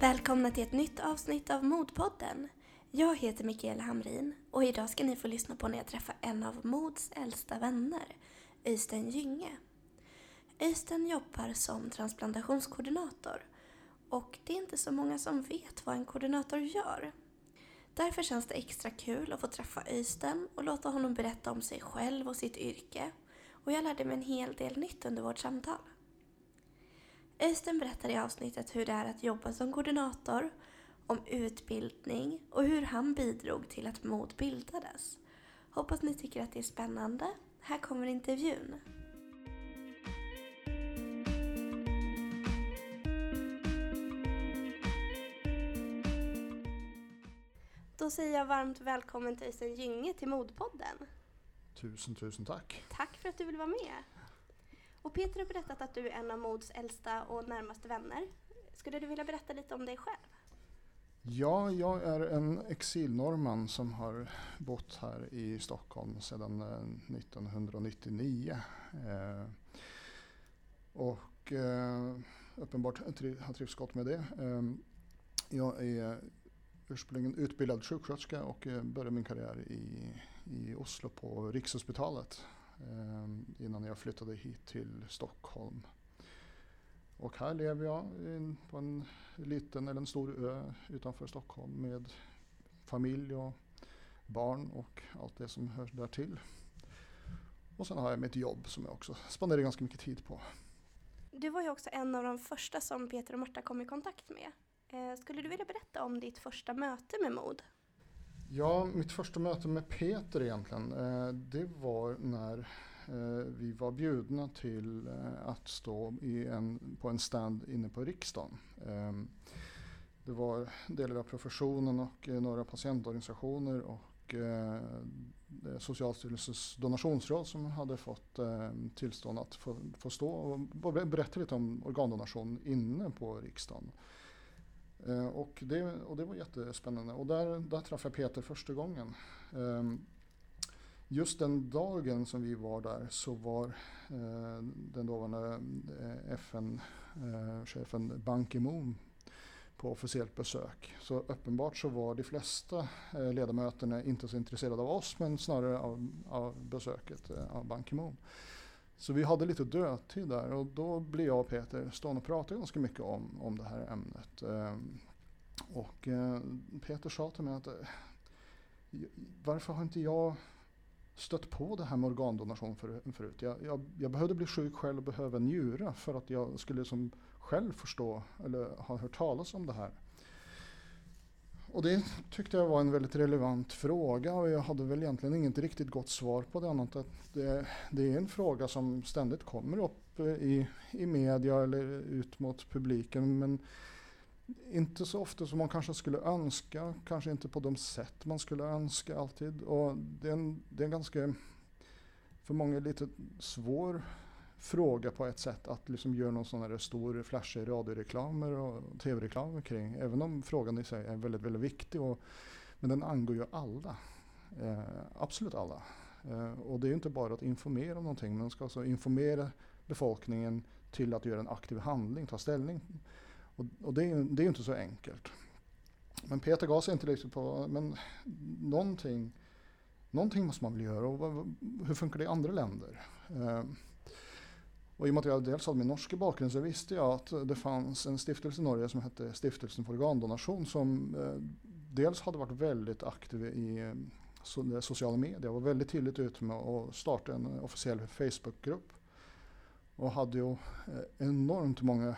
Välkomna till ett nytt avsnitt av Modpodden. Jag heter Mikaela Hamrin och idag ska ni få lyssna på när jag träffar en av Mods äldsta vänner, Öystein Gynge. Öystein jobbar som transplantationskoordinator och det är inte så många som vet vad en koordinator gör. Därför känns det extra kul att få träffa Öystein och låta honom berätta om sig själv och sitt yrke. Och jag lärde mig en hel del nytt under vårt samtal. Öystein berättar i avsnittet hur det är att jobba som koordinator, om utbildning och hur han bidrog till att MOD bildades. Hoppas ni tycker att det är spännande. Här kommer intervjun. Då säger jag varmt välkommen till Öystein Gynge till Modpodden. Tusen, tusen tack. Tack för att du vill vara med. Och Peter har berättat att du är en av Mods äldsta och närmaste vänner. Skulle du vilja berätta lite om dig själv? Ja, jag är en exilnorrman som har bott här i Stockholm sedan eh, 1999. Eh, och eh, uppenbart har trivts gott med det. Eh, jag är ursprungligen utbildad sjuksköterska och eh, började min karriär i, i Oslo på Rikshospitalet Ehm, innan jag flyttade hit till Stockholm. Och här lever jag på en liten eller en stor ö utanför Stockholm med familj och barn och allt det som hör där till. Och sen har jag mitt jobb som jag också spenderar ganska mycket tid på. Du var ju också en av de första som Peter och Marta kom i kontakt med. Eh, skulle du vilja berätta om ditt första möte med MOD? Ja, mitt första möte med Peter egentligen, eh, det var när eh, vi var bjudna till eh, att stå i en, på en stand inne på riksdagen. Ehm, det var delar av professionen och några patientorganisationer och Socialstyrelsens donationsråd som hade fått ehm, tillstånd att få, få stå och berätta lite om organdonation inne på riksdagen. Eh, och det, och det var jättespännande och där, där träffade jag Peter första gången. Eh, just den dagen som vi var där så var eh, den dåvarande eh, FN-chefen eh, Ban Ki-Moon på officiellt besök. Så uppenbart så var de flesta eh, ledamöterna inte så intresserade av oss men snarare av, av besöket av Ban Ki-Moon. Så vi hade lite dödtid där och då blev jag och Peter stående och pratade ganska mycket om, om det här ämnet. Ehm, och eh, Peter sa till mig att eh, varför har inte jag stött på det här med organdonation förut. Jag, jag, jag, behövde bli sjuk själv och behöva njura för att jag skulle som själv förstå eller ha hört talas om det här. Och det tyckte jag var en väldigt relevant fråga och jag hade väl egentligen inget riktigt gott svar på det annat att det, det är en fråga som ständigt kommer upp eh, i, i media eller ut mot publiken men inte så ofta som man kanske skulle önska, kanske inte på de sätt man skulle önska alltid. Och det är en, det är en ganska, för många lite svår fråga på ett sätt att liksom göra någon sån här stor flashig radioreklamer och tv-reklamer kring. Även om frågan i sig är väldigt, väldigt viktig. Och, men den angår ju alla. Eh, absolut alla. Eh, och det är inte bara att informera om någonting. Man ska alltså informera befolkningen till att göra en aktiv handling, ta ställning. Och, och det, är, det är inte så enkelt. Men Peter gav sig inte riktigt på, men någonting, någonting måste man väl göra. Och hur funkar det i andra länder? Eh, och i och med att jag dels hade min norska bakgrund så visste jag att det fanns en stiftelse i Norge som hette Stiftelsen för organdonation som eh, dels hade varit väldigt aktiv i eh, sociala medier och var väldigt tydligt ute med att starta en officiell Facebookgrupp. Och hade ju eh, enormt många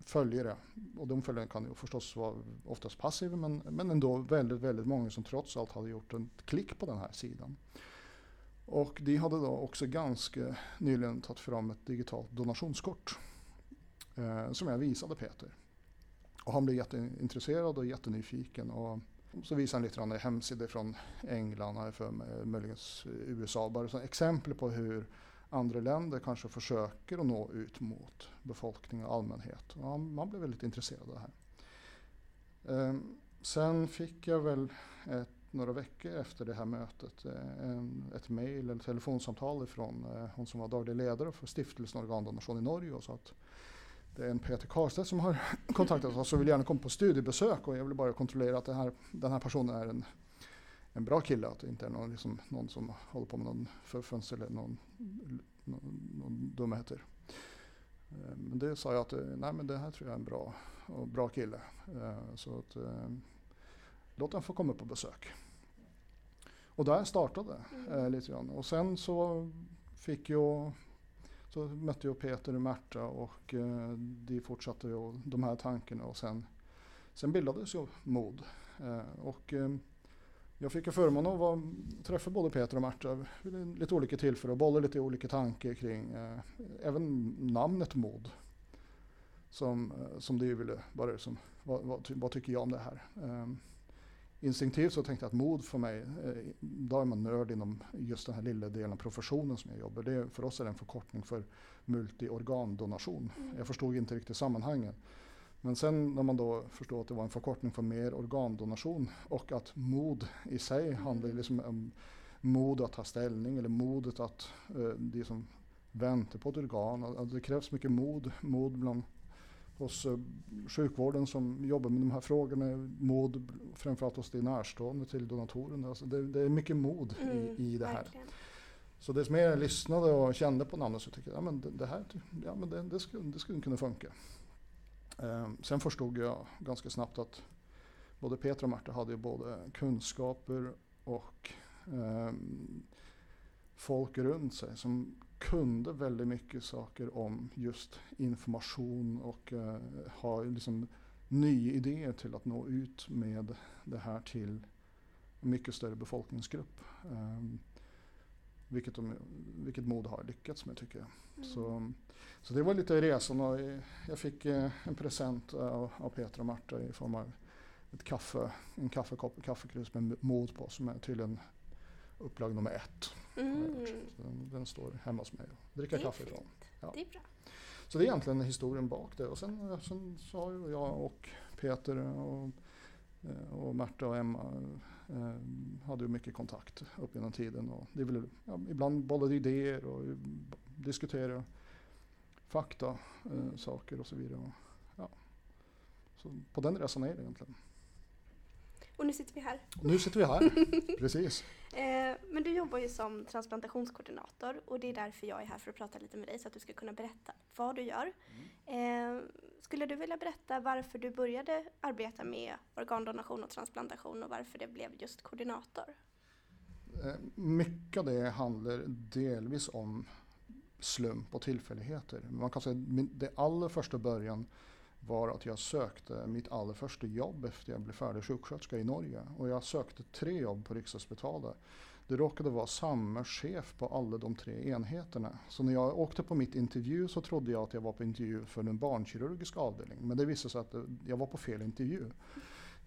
följare. Och de följarna kan ju förstås vara oftast passiva men, men ändå väldigt, väldigt många som trots allt hade gjort en klick på den här sidan. Och de hade då också ganska nyligen tagit fram ett digitalt donationskort eh, som jag visade Peter. Och han blev jätteintresserad och jättenyfiken. Och så visade han lite grann hemsidor från England, för möjligen USA. Bara som exempel på hur andra länder kanske försöker att nå ut mot befolkning och allmänhet. Och man blev väldigt intresserad av det här. Eh, sen fick jag väl ett några veckor efter det här mötet eh, en, ett mejl eller telefonsamtal från eh, hon som var daglig ledare för stiftelsen Organdonation i Norge och sa att det är en Peter Karlstedt som har kontaktat oss och vill gärna komma på studiebesök och jag vill bara kontrollera att här, den här personen är en, en bra kille, att det inte är någon, liksom, någon som håller på med någon fuffens eller någon, någon, någon dumheter. Eh, men det sa jag att eh, nej men det här tror jag är en bra, bra kille. Så att, låt den få komma på besök. Och där startade mm. lite grann. Och sen så fick jag så mötte jag Peter och Märta och eh, de fortsatte ju de här tankarna och sen, sen bildades ju MOD. Eh, och eh, jag fick förmånen att vara, träffa både Peter och Märta vid lite olika tillfällen och bolla lite olika tankar kring eh, även namnet MOD. Som, eh, som de ville, bara som, vad, vad, vad, tycker jag om det här? Instinktivt så tänkte jag att mod för mig, eh, då är man nörd inom just den här lilla delen av professionen som jag jobbar. Det, för oss är det en förkortning för multiorgandonation. Mm. Jag förstod inte riktigt sammanhangen. Men sen när man då förstod att det var en förkortning för mer organdonation och att mod i sig mm. handlar liksom om mod att ta ställning eller modet att eh, de som väntar på ett organ. Att det krävs mycket mod, mod bland hos eh, sjukvården som jobbar med de här frågorna, mod framförallt hos de närstående till donatorerna. Alltså det, det, är mycket mod mm, i, i det här. Verkligen. Så desto mer jag lyssnade och kände på namnet så tyckte jag att ja, det, det, här ja, men det, det, skulle, det skulle kunna funka. Um, sen förstod jag ganska snabbt att både Petra och Marta hade både kunskaper och um, folk runt sig som kunde väldigt mycket saker om just information och uh, ha liksom nya idéer till att nå ut med det här till en mycket större befolkningsgrupp. Um, vilket, de, vilket mod har lyckats med tycker jag. Mm. Så, så det var lite resan och jag fick eh, en present av, av Peter och Marta i form av ett kaffe, en kaffekopp, kaffekrus med mod på som är tydligen upplag nummer ett. Mm. Den, den, står hemma hos mig och dricker kaffe ifrån. Ja. Det är bra. Så det är egentligen historien bak det. Och sen, sen så har ju jag och Peter och, eh, och Märta och Emma eh, hade ju mycket kontakt upp genom tiden. Och det ville, ja, ibland bollade idéer och diskutera fakta, eh, saker och så vidare. Och, ja. Så på den resan är det egentligen. Och nu sitter vi här. Nu sitter vi här, precis. Eh, men du jobbar ju som transplantationskoordinator och det är därför jag är här för att prata lite med dig så att du ska kunna berätta vad du gör. Mm. Eh, skulle du vilja berätta varför du började arbeta med organdonation och transplantation och varför det blev just koordinator? Eh, mycket av det handlar delvis om slump och tillfälligheter. Man kan säga att det allra första början var att jag sökte mitt allra första jobb efter jag blev färdig sjuksköterska i Norge. Och jag sökte tre jobb på Rikshospitalet. Det råkade vara samma chef på alla de tre enheterna. Så när jag åkte på mitt intervju så trodde jag att jag var på intervju för en barnkirurgisk avdelning. Men det visade sig att jag var på fel intervju.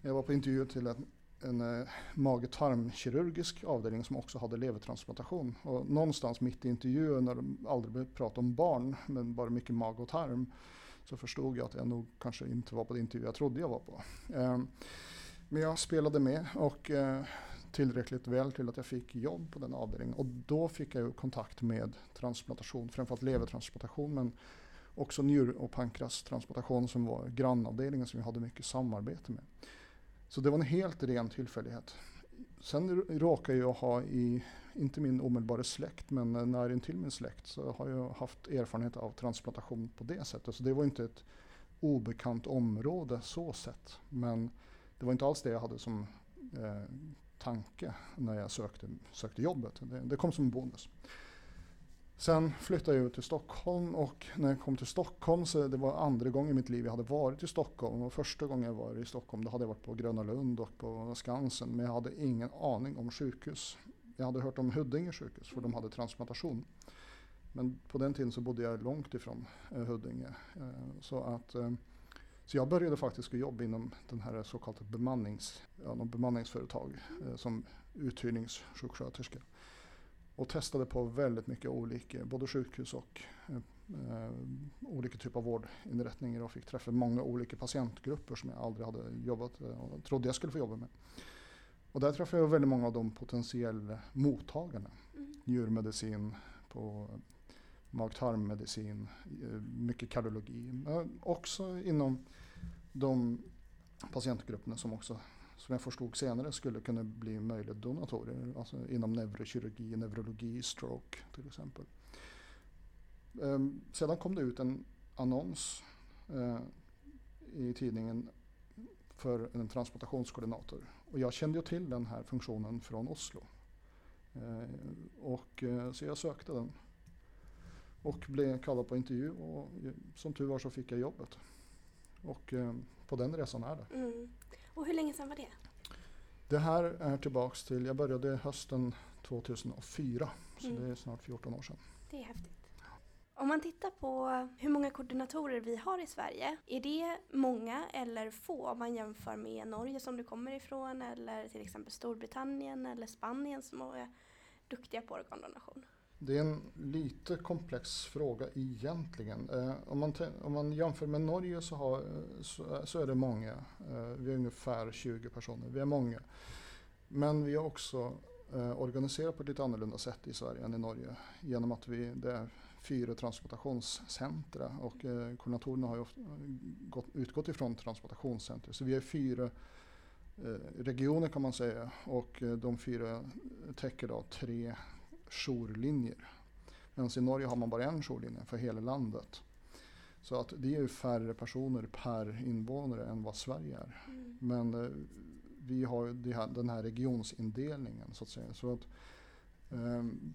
Jag var på intervju till en, en eh, mage-tarmkirurgisk avdelning som också hade levertransplantation. Och någonstans mitt i intervjun när de aldrig pratade om barn men bara mycket mag och tarm så förstod jag att jag nog kanske inte var på det intervju jag trodde jag var på. Ehm, men jag spelade med och eh, tillräckligt väl till att jag fick jobb på den avdelningen. Och då fick jag kontakt med transplantation, framförallt levertransplantation men också njur och pankrastransplantation som var grannavdelningen som vi hade mycket samarbete med. Så det var en helt ren tillfällighet. Sen råkade jag ha i inte min omedelbara släkt, men nära intill min släkt så har jag haft erfarenhet av transplantation på det sättet. Så det var inte ett obekant område så sett. Men det var inte alls det jag hade som eh, tanke när jag sökte, sökte jobbet. Det, det, kom som en bonus. Sen flyttade jag ut till Stockholm och när jag kom till Stockholm så det var andra gången i mitt liv jag hade varit i Stockholm. Och första gången jag var i Stockholm då hade jag varit på Gröna Lund och på Skansen men jag hade ingen aning om sjukhus. Jag hade hört om Huddinge sjukhus för de hade transplantation. Men på den tiden så bodde jag långt ifrån eh, Huddinge. Eh, så, att, eh, så jag började faktiskt jobba inom den här så kallade bemannings, ja, bemanningsföretag eh, som uthyrningssjuksköterska. Och testade på väldigt mycket olika, både sjukhus och eh, eh olika typer av vårdinrättningar och fick träffa många olika patientgrupper som jag aldrig hade jobbat eh, och trodde jag skulle få jobba med. Och där träffade jag väldigt många av de potentiella mottagarna. Mm. Djurmedicin på mag-tarmmedicin, eh, mycket kardiologi. Men också inom de patientgrupperna som också som jag förstod senare skulle kunna bli möjliga donatorer. Alltså inom neurokirurgi, neurologi, stroke till exempel. Ehm, sedan kom det ut en annons eh, i tidningen för en transplantationskoordinator. Och jag kände ju till den här funktionen från Oslo. Eh, och, eh, så jag sökte den. Och blev kallad på intervju och som tur var så fick jag jobbet. Och på den resan är det. Mm. Och hur länge sedan var det? Det här är tillbaks till, jag började hösten 2004. Så mm. det är snart 14 år sedan. Det är häftigt. Om man tittar på hur många koordinatorer vi har i Sverige, är det många eller få om man jämför med Norge som du kommer ifrån eller till exempel Storbritannien eller Spanien som är duktiga på organdonation? Det är en lite komplex fråga egentligen. Eh, om, man om man jämför med Norge så, har, så, så, är det många. Eh, vi är ungefär 20 personer. Vi är många. Men vi är också eh, organiserade på ett lite annorlunda sätt i Sverige än i Norge. Genom att vi, det är fyra transplantationscentra och eh, koordinatorerna har ju ofta gått, utgått ifrån transplantationscenter. Så vi är fyra eh, regioner kan man säga och eh, de fyra täcker då tre jourlinjer. Medan i Norge har man bara en jourlinje för hela landet. Så att det är ju färre personer per invånare än vad Sverige är. Mm. Men eh, vi har ju den här regionsindelningen så att säga. Så att, um,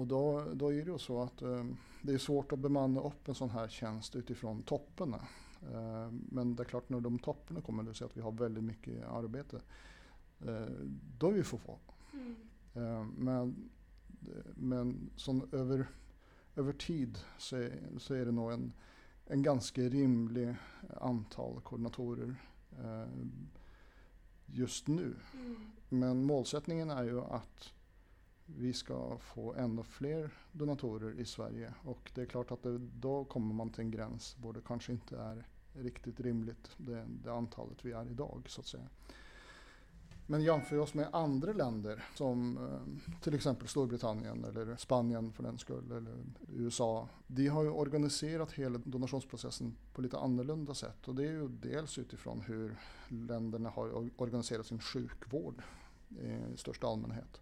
och då, då är det ju så att um, det är svårt att bemanna upp en sån här tjänst utifrån topparna. Uh, men det är klart när de topparna kommer, det så att vi har väldigt mycket arbete. Uh, då är vi för få. Mm. Uh, men men som över, över tid så är, så är det nog en, en ganska rimlig antal koordinatorer eh, just nu. Mm. Men målsättningen är ju att vi ska få ännu fler donatorer i Sverige och det är klart att det, då kommer man till en gräns där det kanske inte är riktigt rimligt det, det antalet vi är idag så att säga. Men jämför vi oss med andra länder som eh, till exempel Storbritannien eller Spanien för den skull eller USA. De har ju organiserat hela donationsprocessen på lite annorlunda sätt och det är ju dels utifrån hur länderna har organiserat sin sjukvård i största allmänhet.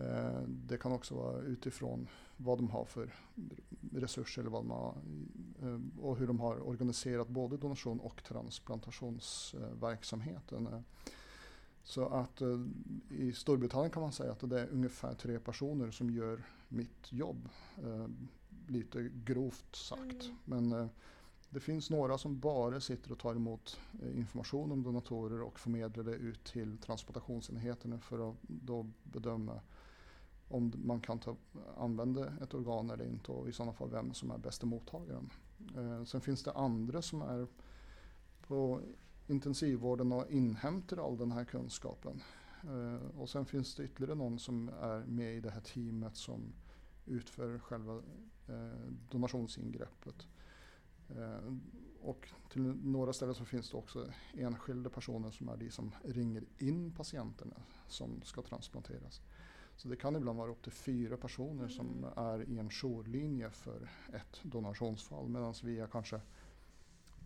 Eh, det kan också vara utifrån vad de har för resurser eller vad de har, eh, och hur de har organiserat både donation och transplantationsverksamheten. Så att eh, i Storbritannien kan man säga att det är ungefär tre personer som gör mitt jobb. Eh, lite grovt sagt. Mm. Men eh, det finns några som bara sitter och tar emot eh, information om donatorer och förmedlar det ut till transplantationsenheterna för att då bedöma om man kan ta, använda ett organ eller inte och i sådana fall vem som är bästa mottagaren. Eh, sen finns det andra som är på intensivvården och inhämtar all den här kunskapen. Eh, och sen finns det ytterligare någon som är med i det här teamet som utför själva eh, donationsingreppet. Eh, och till några ställen så finns det också enskilda personer som är de som ringer in patienterna som ska transplanteras. Så det kan ibland vara upp till fyra personer som mm. är i en jourlinje för ett donationsfall medan vi är kanske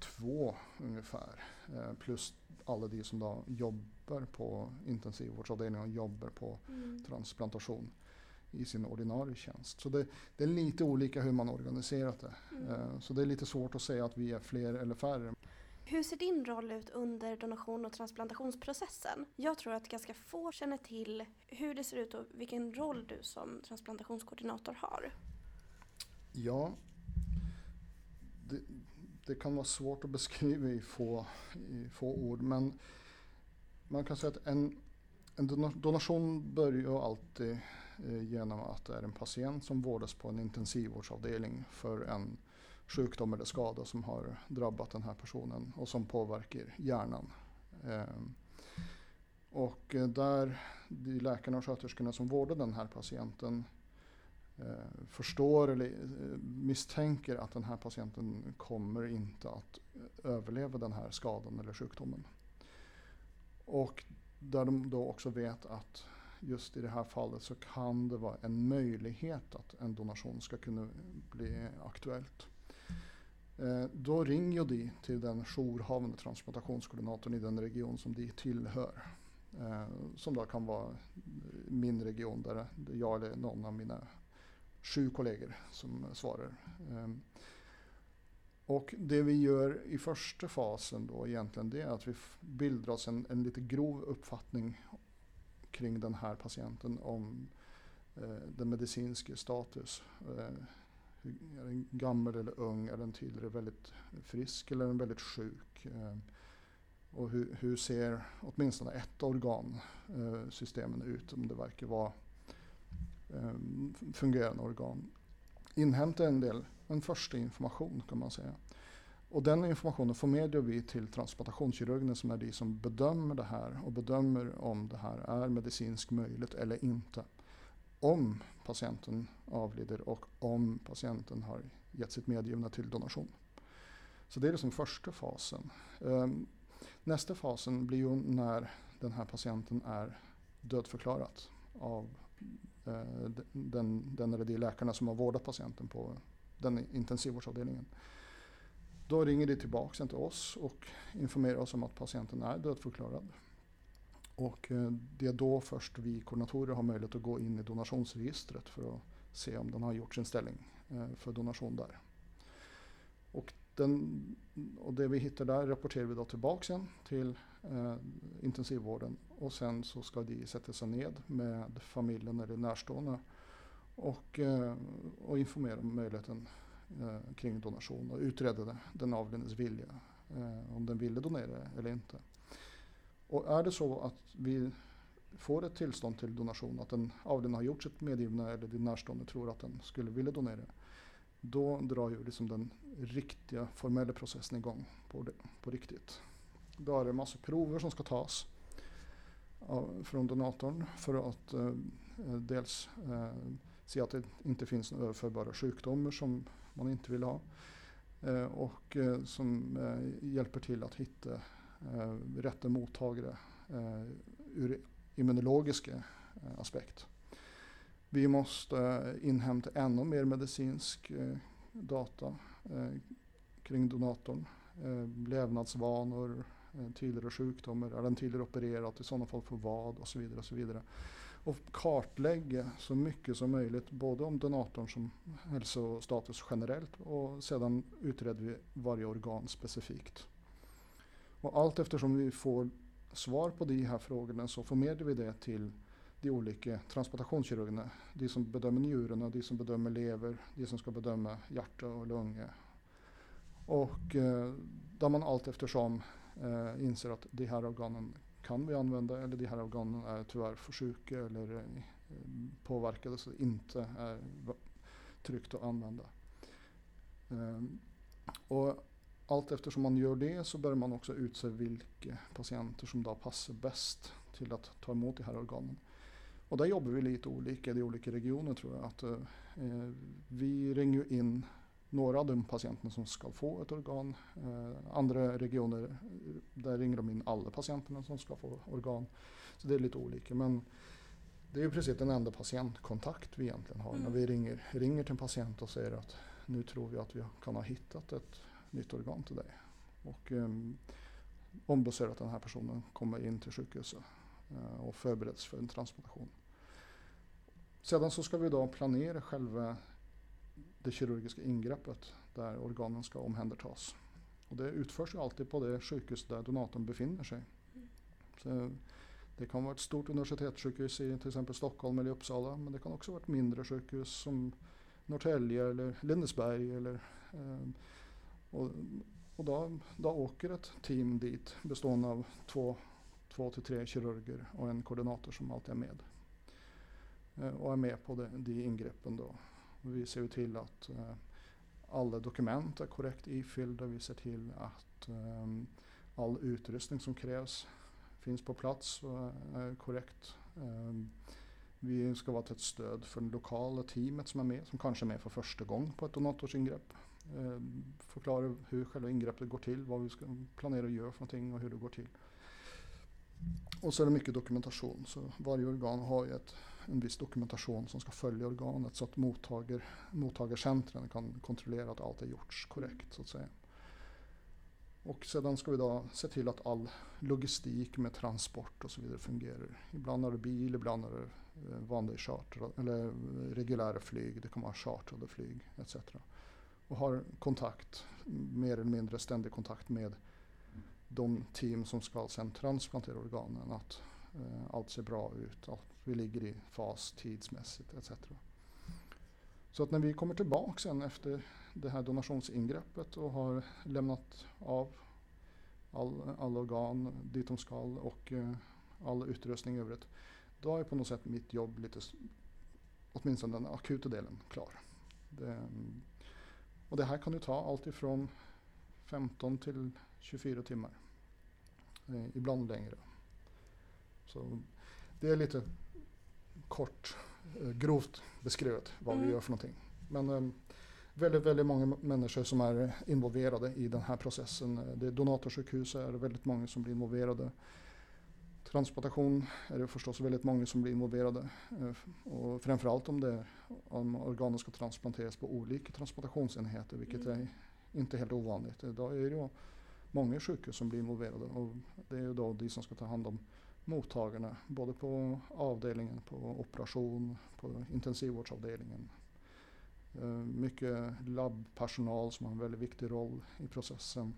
två ungefär. Eh, plus alla de som då jobbar på intensivvårdsavdelningen och jobbar på mm. transplantation i sin ordinarie tjänst. Så det, det, är lite olika hur man organiserat det. Mm. Eh, så det är lite svårt att säga att vi är fler eller färre. Hur ser din roll ut under donation och transplantationsprocessen? Jag tror att ganska få känner till hur det ser ut och vilken roll du som transplantationskoordinator har. Ja, det, det kan vara svårt att beskriva i få, i få ord men man kan säga att en, en donation börjar alltid eh, genom att det är en patient som vårdas på en intensivvårdsavdelning för en sjukdom eller skada som har drabbat den här personen och som påverkar hjärnan. Ehm, och där de läkarna och sköterskorna som vårdar den här patienten eh, förstår eller eh, misstänker att den här patienten kommer inte att överleva den här skadan eller sjukdomen. Och där de då också vet att just i det här fallet så kan det vara en möjlighet att en donation ska kunna bli aktuellt. Eh, då ringer de till den jourhavande transplantationskoordinatorn i den region som de tillhör. Eh, som då kan vara min region där jag eller någon av mina sju kollegor som svarar. Eh, och det vi gör i första fasen då egentligen det är att vi bildar oss en, en lite grov uppfattning kring den här patienten om eh, den medicinska status. Eh, är den gammal eller ung? Är den tidigare väldigt frisk eller är den väldigt sjuk? Ehm, och hur, hur, ser åtminstone ett organ eh, ut om det verkar vara ehm, fungerande organ? Inhämta en del, en första information kan man säga. Och den informationen förmedlar vi till transplantationskirurgen som är de som bedömer det här och bedömer om det här är medicinskt möjligt eller inte. Om patienten avlider och om patienten har gett sitt medgivna till donation. Så det är liksom första fasen. Ehm, nästa fasen blir ju när den här patienten är dödförklarad av eh, den, den eller de läkarna som har vårdat patienten på den intensivvårdsavdelningen. Då ringer de tillbaka till oss och informerar oss om att patienten är dödförklarad. Och eh, det är då först vi koordinatorer har möjlighet att gå in i donationsregistret för att se om den har gjort sin ställning eh, för donation där. Och, den, och det vi hittar där rapporterar vi då tillbaka igen till eh, intensivvården och sen så ska de sätta sig ned med familjen eller närstående och, eh, och informera om möjligheten eh, kring donation och utreda den avlidnes vilja. Eh, om den ville donera eller inte. Och är det så att vi får ett tillstånd till donation, att den avlidna har gjort sitt medgivna eller din närstående tror att den skulle vilja donera. Då drar ju liksom den riktiga formella processen igång på, det, på riktigt. Då är det massa prover som ska tas av, från donatorn för att eh, dels eh, se att det inte finns några överförbara sjukdomar som man inte vill ha. Eh, och eh, som eh, hjälper till att hitta Eh, rätta mottagare eh, ur immunologisk eh, aspekt. Vi måste inhämta ännu mer medicinsk data kring donatorn. Levnadsvanor, tidigare sjukdomar, är den tidigare opererad, i sådana fall för vad och så vidare. Och så vidare och kartlägga så mycket som möjligt både om donatorn som hälsostatus generellt och sedan utreder vi varje organ specifikt. Och allt eftersom vi får svar på de här frågorna så förmedlar vi det till de olika transplantationskirurgerna. De som bedömer njurarna, de som bedömer lever, de som ska bedöma hjärta och lunga. Och eh, där man allt eftersom eh, inser att de här organen kan vi använda eller de här organen är tyvärr för sjuka eller eh, påverkade så det inte är tryggt att använda. Eh, och allt eftersom man gör det så börjar man också utse vilka patienter som då passar bäst till att ta emot de här organen. Och där jobbar vi lite olika i olika regioner tror jag. Att, eh, vi ringer in några av de patienterna som ska få ett organ. Eh, andra regioner, där ringer de in alla patienterna som ska få organ. Så det är lite olika. Men det är i princip den enda patientkontakt vi egentligen har. Mm. När vi ringer, ringer till en patient och säger att nu tror vi att vi kan ha hittat ett nytt organ till dig. Och um, ombesörjer att den här personen kommer in till sjukhuset uh, och förbereds för en transplantation. Sedan så ska vi då planera själva det kirurgiska ingreppet där organen ska omhändertas. Och det utförs ju alltid på det sjukhus där donatorn befinner sig. Så det kan vara ett stort universitetssjukhus i till exempel Stockholm eller Uppsala men det kan också vara ett mindre sjukhus som Norrtälje eller Lindesberg. Eller, eh, och, och då, då åker ett team dit bestående av två, två till tre kirurger och en koordinator som alltid är med. Eh, och är med på det, de ingreppen då. Vi ser till att eh, alla dokument är korrekt ifyllda. Vi ser till att eh, all utrustning som krävs finns på plats och är korrekt. Eh, vi ska vara till ett stöd för det lokala teamet som är med, som kanske är med för första gången på ett donatorsingrepp. Eh, förklara hur själva ingreppet går till, vad vi ska planera att göra för någonting och hur det går till. Och så är det mycket dokumentation. Så varje organ har ju ett, en viss dokumentation som ska följa organet så att mottager, mottagarcentren kan kontrollera att allt är gjorts korrekt så att säga. Och sedan ska vi då se till att all logistik med transport och så vidare fungerar. Ibland är det bil, ibland är det eh, vanlig charter eller eh, reguljära flyg, det kan vara chartrade flyg etc. Och har kontakt, mer eller mindre ständig kontakt med de team som ska sen transplantera organen. Att eh, allt ser bra ut, att vi ligger i fas tidsmässigt etc. Så att när vi kommer tillbaka sen efter det här donationsingreppet och har lämnat av all, all organ dit de ska och eh, all utrustning i övrigt. Då är på något sätt mitt jobb lite, åtminstone den akuta delen, klar. Det, mm, och det här kan ju ta allt ifrån 15 till 24 timmar. Eh, ibland längre. Så det är lite kort, eh, grovt beskrivet vad mm. vi gör för någonting. Men eh, väldigt, väldigt många människor som är involverade i den här processen. Det är donatorsjukhus är det väldigt många som blir involverade. Transplantation är det förstås väldigt många som blir involverade. Eh, och framförallt om, det, om organen ska transplanteras på olika transplantationsenheter, vilket mm. är inte helt ovanligt. Idag är det många sjukhus som blir involverade och det är ju då de som ska ta hand om mottagarna, både på avdelningen, på operation, på intensivvårdsavdelningen. Eh, mycket labbpersonal som har en väldigt viktig roll i processen.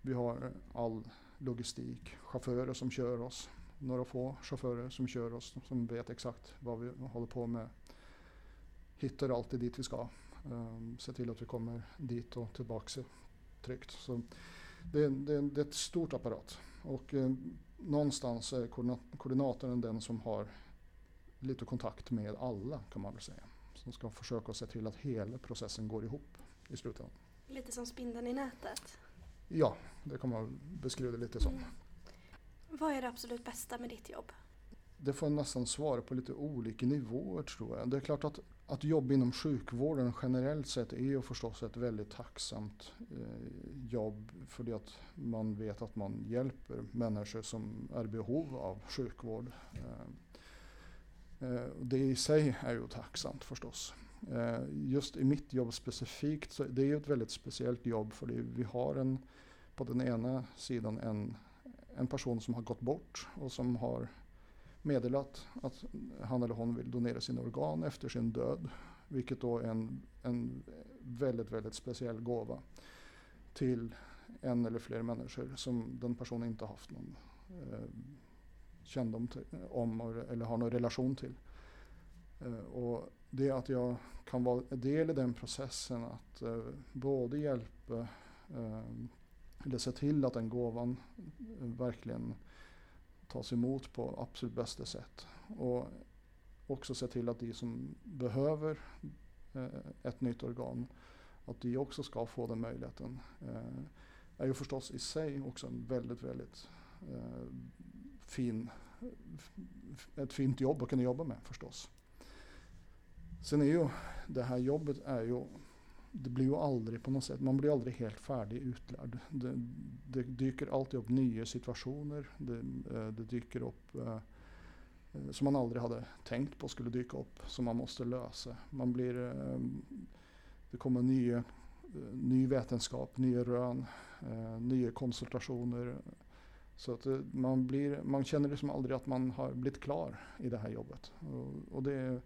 Vi har all logistik, chaufförer som kör oss, några få chaufförer som kör oss, som vet exakt vad vi håller på med. Hittar alltid dit vi ska. Ehm, um, se till att vi kommer dit och tillbaka tryggt. Så det, det, det är ett stort apparat. Och eh, någonstans är koordinatorn den som har lite kontakt med alla kan man väl säga. Som ska försöka se till att hela processen går ihop i slutändan. Lite som spindeln i nätet? Ja, det kan man beskriva det lite som. Mm. Vad är det absolut bästa med ditt jobb? Det får nästan svara på lite olika nivåer tror jag. Det är klart att, att jobba inom sjukvården generellt sett är ju förstås ett väldigt tacksamt eh, jobb. För det att man vet att man hjälper människor som är i behov av sjukvård. Eh, eh, det i sig är ju tacksamt förstås. Eh, just i mitt jobb specifikt så det är ju ett väldigt speciellt jobb för vi har en, på den ena sidan en, en person som har gått bort och som har meddelat att han eller hon vill donera sina organ efter sin död. Vilket då är en, en väldigt, väldigt speciell gåva till en eller fler människor som den personen inte haft någon eh, kännedom om eller har någon relation till. Eh, och det att jag kan vara del i den processen att eh, både hjälpa eh, eller se till att den gåvan verkligen tas emot på absolut bästa sätt. Och också se till att de som behöver ett nytt organ, att de också ska få den möjligheten. Det är ju förstås i sig också en väldigt, väldigt fin, ett fint jobb att kunna jobba med förstås. Sen är ju det här jobbet är ju det blir ju aldrig på något sätt, man blir aldrig helt färdig utlärd. Det, det dyker alltid upp nya situationer. Det, eh, det dyker upp eh, eh, som man aldrig hade tänkt på skulle dyka upp, som man måste lösa. Man blir, det kommer nya, ny vetenskap, nya rön, nya konsultationer. Så att man, blir, man känner liksom aldrig att man har blivit klar i det här jobbet. Och, och det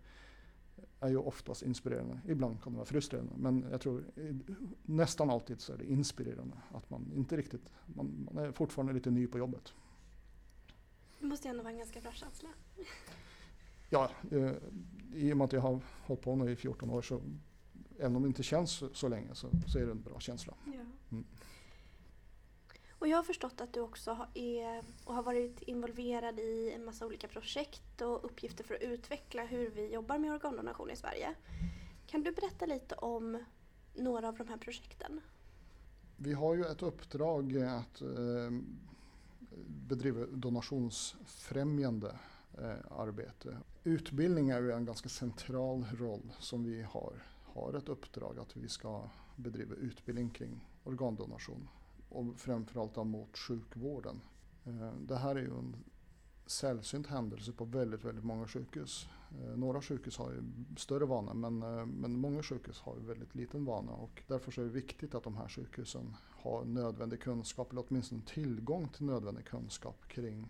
är ju oftast inspirerande. Ibland kan det vara frustrerande men jag tror nästan alltid så är det inspirerande. Att man inte riktigt, man, man är fortfarande lite ny på jobbet. Det måste ändå vara en ganska bra känsla. Ja, eh, i och med att jag har hållit på nu i 14 år så även om det inte känns så, så länge så, så, är det en bra känsla. Ja. Mm. Och jag har förstått att du också är och har varit involverad i en massa olika projekt och uppgifter för att utveckla hur vi jobbar med organdonation i Sverige. Kan du berätta lite om några av de här projekten? Vi har ju ett uppdrag att eh, bedriva donationsfrämjande eh, arbete. Utbildning är ju en ganska central roll som vi har. Har ett uppdrag att vi ska bedriva utbildning kring organdonation och framförallt mot sjukvården. Eh, det här är ju en sällsynt händelse på väldigt, väldigt många sjukhus. Eh, några sjukhus har ju större vana men, eh, men många sjukhus har ju väldigt liten vana och därför är det viktigt att de här sjukhusen har nödvändig kunskap eller åtminstone tillgång till nödvändig kunskap kring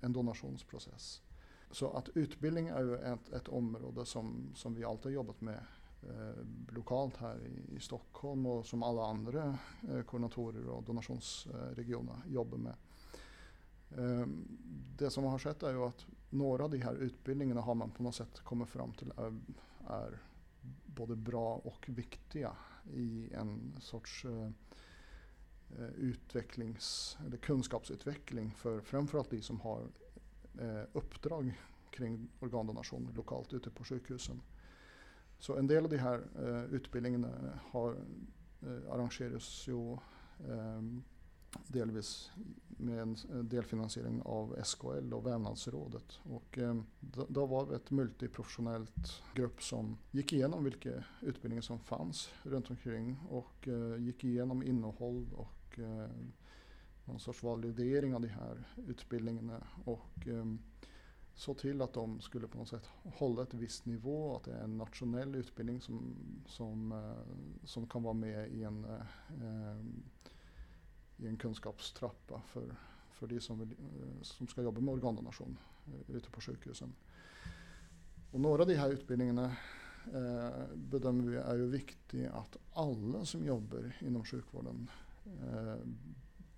en donationsprocess. Så att utbildning är ju ett, ett område som, som vi alltid har jobbat med Eh, lokalt här i, i, Stockholm och som alla andra eh, koordinatorer och donationsregioner jobbar med. Eh, det som har skett är ju att några av de här utbildningarna har man på något sätt kommit fram till är, är både bra och viktiga i en sorts eh, eh utvecklings eller kunskapsutveckling för framförallt de som har eh, uppdrag kring organdonation lokalt ute på sjukhusen. Så en del av de här eh, utbildningarna har eh, arrangerats ju eh, delvis med en eh, delfinansiering av SKL och Vävnadsrådet. Och, eh, då, då var vi ett multiprofessionellt grupp som gick igenom vilka utbildningar som fanns runt omkring och eh, gick igenom innehåll och eh, någon sorts validering av de här utbildningarna. Och, ehm, såg så till att de skulle på något sätt hålla ett visst nivå, att det är en nationell utbildning som, som, eh, som kan vara med i en, eh, i en kunskapstrappa för, för de som, vill, eh, som ska jobba med organdonation ute på sjukhusen. Och några av de här utbildningarna bedömer vi är ju viktiga att alla som jobbar inom sjukvården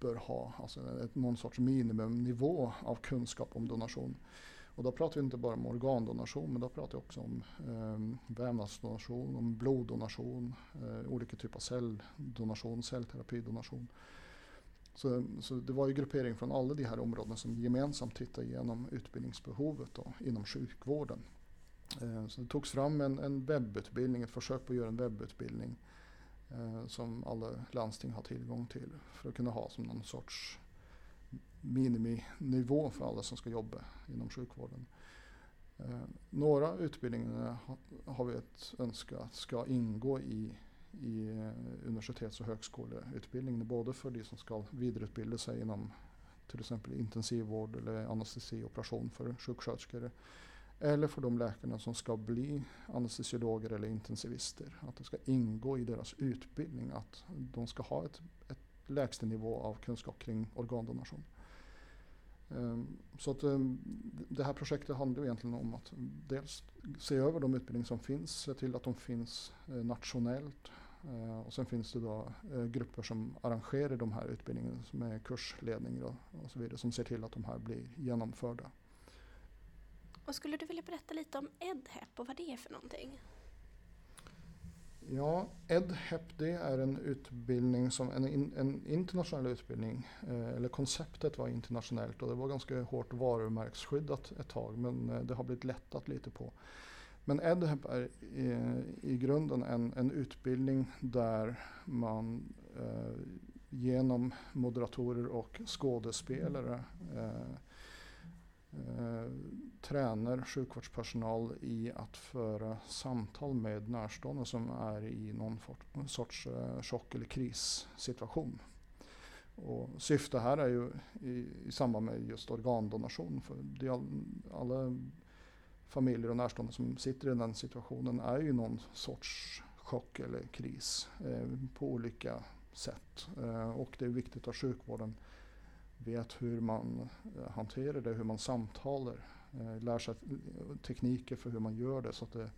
bör ha, alltså någon sorts minimumnivå av kunskap om donation. Och då pratar vi inte bara om organdonation men då pratar vi också om eh, vävnadsdonation, om bloddonation, eh, olika typer av celldonation, cellterapidonation. Så, så det var ju gruppering från alla de här områdena som gemensamt tittade igenom utbildningsbehovet då, inom sjukvården. Eh, så det togs fram en, en webbutbildning, ett försök på att göra en webbutbildning eh, som alla landsting har tillgång till för att kunna ha som någon sorts miniminivå för alla som ska jobba inom sjukvården. Eh, några utbildningar har vi ett önskat ska ingå i, i eh, universitets och högskoleutbildningen. Både för de som ska vidareutbilda sig inom till exempel intensivvård eller anestesioperation för sjuksköterskor. Eller för de läkarna som ska bli anestesiologer eller intensivister. Att det ska ingå i deras utbildning att de ska ha ett, ett lägsta nivå av kunskap kring organdonation. Ehm, så att ehm, det här projektet handlar egentligen om att dels se över de utbildningar som finns, se till att de finns eh, nationellt. Ehm, och sen finns det då eh, grupper som arrangerar de här utbildningarna med kursledning och så vidare som ser till att de här blir genomförda. Och skulle du vilja berätta lite om EdHEP och vad det är för någonting? Ja, EdHEP det är en utbildning som en, en internationell utbildning. Eh, eller konceptet var internationellt och det var ganska hårt varumärksskyddat ett tag men eh, det har blivit lättat lite på. Men EdHEP är i, i grunden en, en utbildning där man eh, genom moderatorer och skådespelare eh, eh, tränar sjukvårdspersonal i att föra samtal med närstående som är i någon sorts eh, chock eller krissituation. Och syftet här är ju i, i samband med just organdonation. För det, alla familjer och närstående som sitter i den situationen är ju någon sorts chock eller kris eh, på olika sätt. Eh, och det är viktigt att sjukvården vet hur man eh, hanterar det, hur man samtalar, eh, lär sig eh, tekniker för hur man gör det så att, det,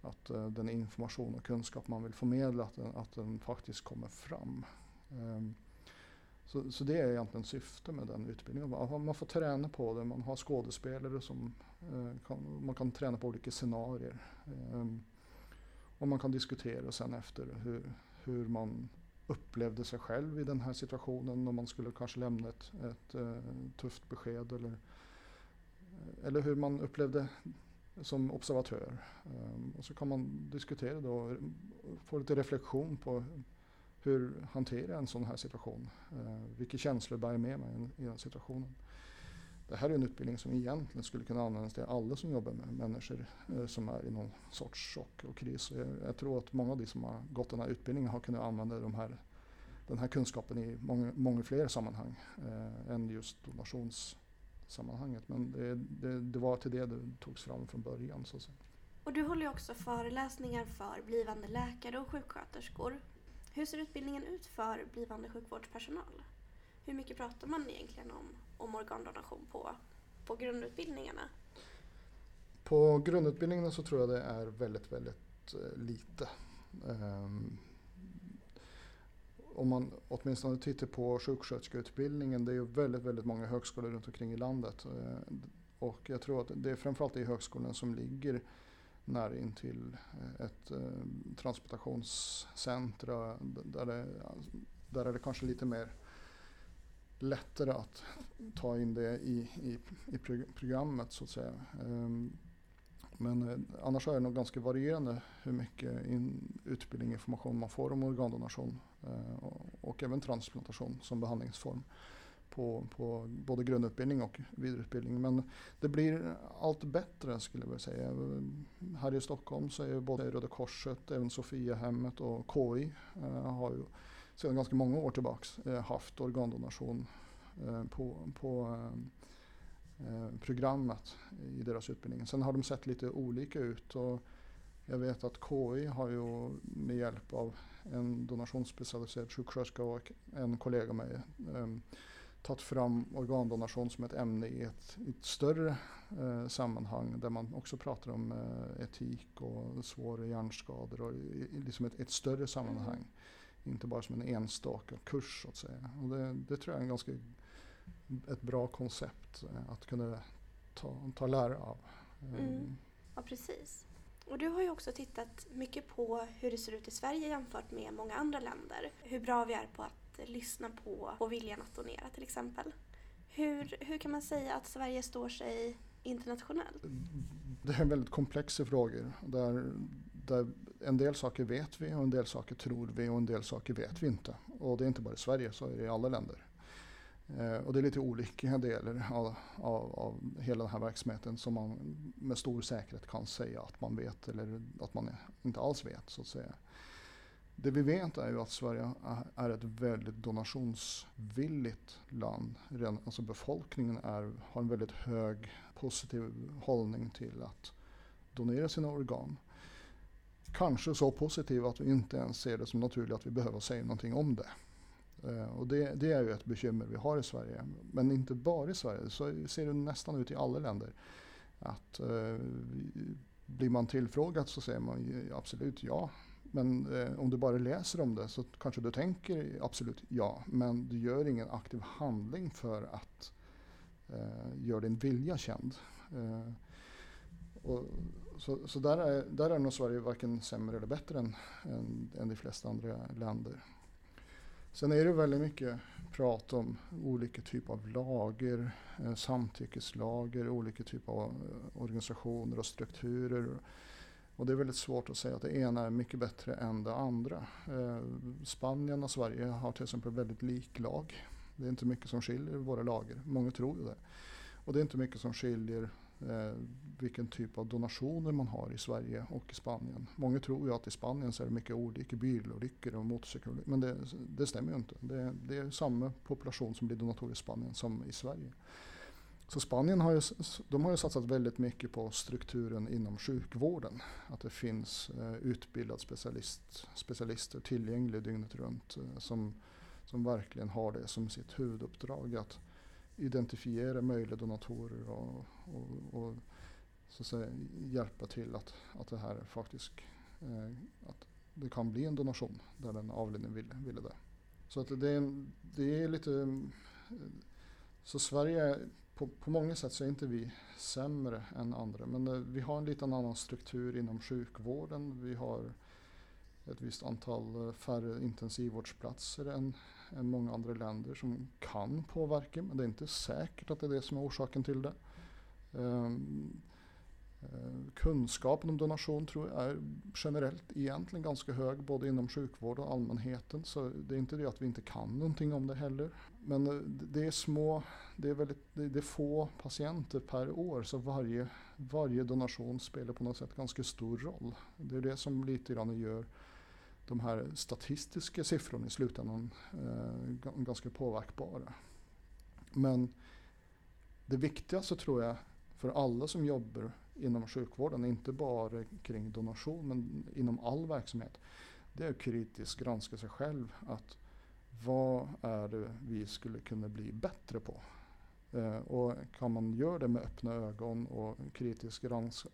att den information och kunskap man vill förmedla att den, att den faktiskt kommer fram. Ehm, så, så det är egentligen syftet med den utbildningen. Man får träna på det, man har skådespelare som kan, man kan träna på olika scenarier. Ehm, och man kan diskutera sen efter hur, hur man upplevde sig själv i den här situationen om man skulle kanske lämna ett, ett uh, tufft besked eller, eh, eller hur man upplevde som observatör. Um, och så kan man diskutera då, få lite reflektion på hur hanterar jag en sån här situation? Uh, vilka känslor bär jag med mig i den situationen? Det här är en utbildning som egentligen skulle kunna användas till alla som jobbar med människor eh, som är i någon sorts chock och kris. Jag, jag, tror att många av de som har gått den här utbildningen har kunnat använda de här den här kunskapen i många, många fler sammanhang eh, än just donationssammanhanget. Men det, det, det, var till det det togs fram från början. Så att säga. Och du håller också föreläsningar för blivande läkare och sjuksköterskor. Hur ser utbildningen ut för blivande sjukvårdspersonal? Hur mycket pratar man egentligen om, om organdonation på, på grundutbildningarna? På grundutbildningarna så tror jag det är väldigt, väldigt eh, lite. Um, om man åtminstone tittar på sjuksköterskeutbildningen, det är ju väldigt, väldigt många högskolor runt omkring i landet. Eh, och jag tror att det är framförallt i högskolan som ligger nära in till eh, ett uh, transplantationscentra där det, där är det kanske lite mer lättare att ta in det i, i, i programmet så att säga. Um, men eh, annars är det nog ganska varierande hur mycket in, utbildning och information man får om organdonation eh, och, och, även transplantation som behandlingsform på, på både grundutbildning och vidareutbildning. Men det blir allt bättre skulle jag vilja säga. Eh, här i Stockholm så är både Röda Korset, även Sofiahemmet och KI eh, har ju sedan ganska många år tillbaks eh, haft organdonation eh, på, på eh, programmet i deras utbildning. Sen har de sett lite olika ut och jag vet att KI har ju med hjälp av en donationsspecialiserad sjuksköterska och en kollega med eh, tagit fram organdonation som ett ämne i ett, i ett större eh, sammanhang där man också pratar om eh, etik och svåra hjärnskador och i, i liksom ett, ett, större sammanhang. Mm. Inte bara som en enstaka kurs så att säga. Och det, det tror jag är en ganska ett bra koncept eh, att kunna ta, ta lära av. Mm. Ehm. Ja, precis. Och du har ju också tittat mycket på hur det ser ut i Sverige jämfört med många andra länder. Hur bra vi är på att lyssna på, på viljan att donera till exempel. Hur, hur kan man säga att Sverige står sig internationellt? Det är väldigt komplexa frågor. Där, där en del saker vet vi och en del saker tror vi och en del saker vet vi inte. Och det är inte bara i Sverige, så är det i alla länder. Eh, och det är lite olika delar av, av, av, hela den här verksamheten som man med stor säkerhet kan säga att man vet eller att man inte alls vet så att säga. Det vi vet är ju att Sverige är ett väldigt donationsvilligt land. Alltså befolkningen är, har en väldigt hög positiv hållning till att donera sina organ. Kanske så positiv att vi inte ens ser det som naturligt att vi behöver säga någonting om det. Eh, och det, det, är ju ett bekymmer vi har i Sverige. Men inte bara i Sverige, så ser det nästan ut i alla länder. Att eh, blir man tillfrågad så säger man absolut ja. Men eh, om du bara läser om det så kanske du tänker absolut ja. Men du gör ingen aktiv handling för att eh, göra din vilja känd. Eh, och, så så där, är, där är nog Sverige varken sämre eller bättre än, än, än de flesta andra länder. Sen är det väldigt mycket prat om olika typer av lager, eh, samtyckeslager, olika typer av eh, organisationer och strukturer. Och det är väldigt svårt att säga att det ena är mycket bättre än det andra. Eh, Spanien och Sverige har till exempel väldigt lik lag. Det är inte mycket som skiljer våra lager. Många tror ju det. Och det är inte mycket som skiljer eh, vilken typ av donationer man har i Sverige och i Spanien. Många tror ju att i Spanien så är det mycket olika bilolyckor och motorcykelolyckor. Men det, det stämmer ju inte. Det, det, är samma population som blir donatorer i Spanien som i Sverige. Så Spanien har ju, de har ju satsat väldigt mycket på strukturen inom sjukvården. Att det finns eh, utbildade specialist, specialister tillgängliga dygnet runt eh, som, som verkligen har det som sitt huvuduppdrag. Att identifiera möjliga donatorer och, och, och så att säga, hjälpa till att, att det här faktiskt eh, att det kan bli en donation där den avlidne ville, ville det. Så att det, är, det är lite... Eh, så Sverige, på, på många sätt så är inte vi sämre än andra. Men eh, vi har en lite annan struktur inom sjukvården. Vi har ett visst antal eh, färre intensivvårdsplatser än, än många andra länder som kan påverka. Men det är inte säkert att det är det som är orsaken till det. Um, kunskapen om donation tror jag är generellt egentligen ganska hög både inom sjukvård och allmänheten. Så det är inte det att vi inte kan någonting om det heller. Men eh, det är små, det är, väldigt, det är få patienter per år så varje, varje donation spelar på något sätt ganska stor roll. Det är det som lite grann gör de här statistiska siffrorna i slutändan eh, ganska påverkbara. Men det viktigaste tror jag för alla som jobbar inom sjukvården, inte bara kring donation men inom all verksamhet, det är att kritiskt granska sig själv. Att vad är det vi skulle kunna bli bättre på? Eh, och kan man göra det med öppna ögon och kritiskt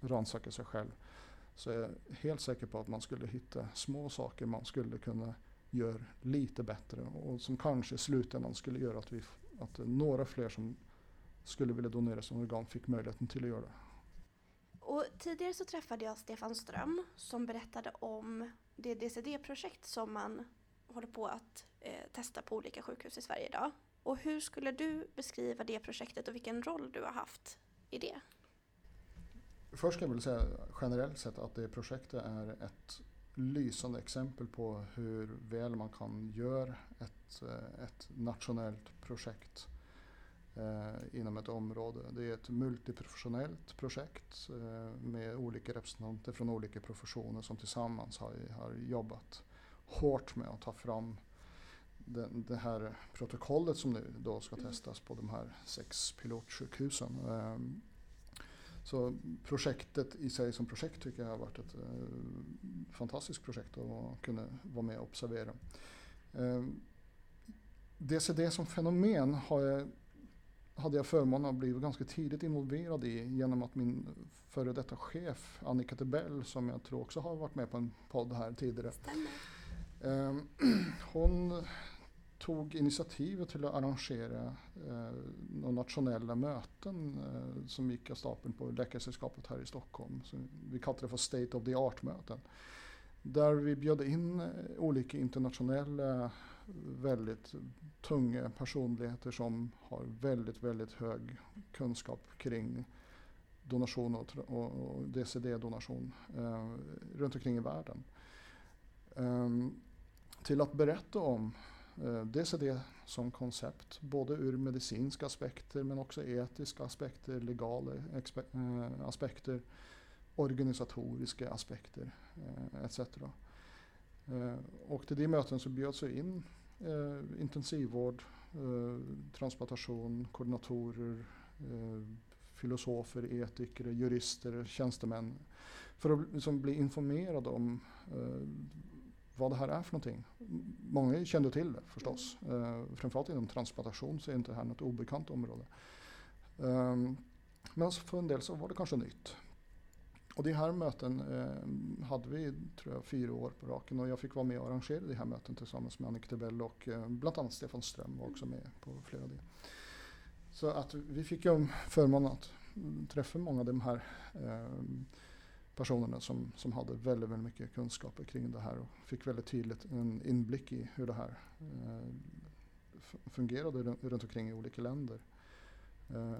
rannsaka sig själv så är jag helt säker på att man skulle hitta små saker man skulle kunna göra lite bättre och som kanske i slutändan skulle göra att, vi, att några fler som skulle vilja donera som organ fick möjligheten till att göra det. Och tidigare så träffade jag Stefan Ström som berättade om det DCD-projekt som man håller på att eh, testa på olika sjukhus i Sverige idag. Och hur skulle du beskriva det projektet och vilken roll du har haft i det? Först ska jag väl säga generellt sett att det projektet är ett lysande exempel på hur väl man kan göra ett, eh, ett nationellt projekt eh, inom ett område. Det är ett multiprofessionellt projekt eh, med olika representanter från olika professioner som tillsammans har, har jobbat hårt med att ta fram det, det här protokollet som nu då ska mm. testas på de här sex pilotsjukhusen. Eh, så projektet i sig som projekt tycker jag har varit ett eh, fantastiskt projekt att kunna vara med och observera. Eh, DCD som fenomen har jag, hade jag förmånen att bli ganska tidigt involverad i genom att min före detta chef Annika Tebell som jag tror också har varit med på en podd här tidigare. Eh, hon tog initiativet till att arrangera eh, några nationella möten eh, som gick av stapeln på Läkaresällskapet här i Stockholm. Så vi kallade det för State of the Art-möten. Där vi bjöd in eh, olika internationella väldigt tunga personligheter som har väldigt, väldigt hög kunskap kring donation och, och DCD-donation eh, runt omkring i världen. Um, till att berätta om Eh, dels är det som koncept, både ur medicinska aspekter men också etiska aspekter, legala eh, aspekter, organisatoriska aspekter eh, etc. Och till de möten så bjöds jag in intensivvård, transplantation, koordinatorer, filosofer, etiker, jurister, tjänstemän för att liksom bli informerad om vad det här är för någonting. Många kände till det förstås. Mm. Uh, framförallt inom transplantation så är inte det här något obekant område. Um, men för en del så var det kanske nytt. Och de här möten eh, hade vi tror jag, fyra år på raken och jag fick vara med och arrangera de här möten tillsammans med Annika Tebell och eh, bland annat Stefan Ström var också med på flera av de. Så att vi fick ju förmånen att träffa många av de här eh, personerna som, som hade väldigt, väldigt mycket kunskaper kring det här och fick väldigt tydligt en inblick i hur det här eh, fungerade runt omkring i olika länder. Eh,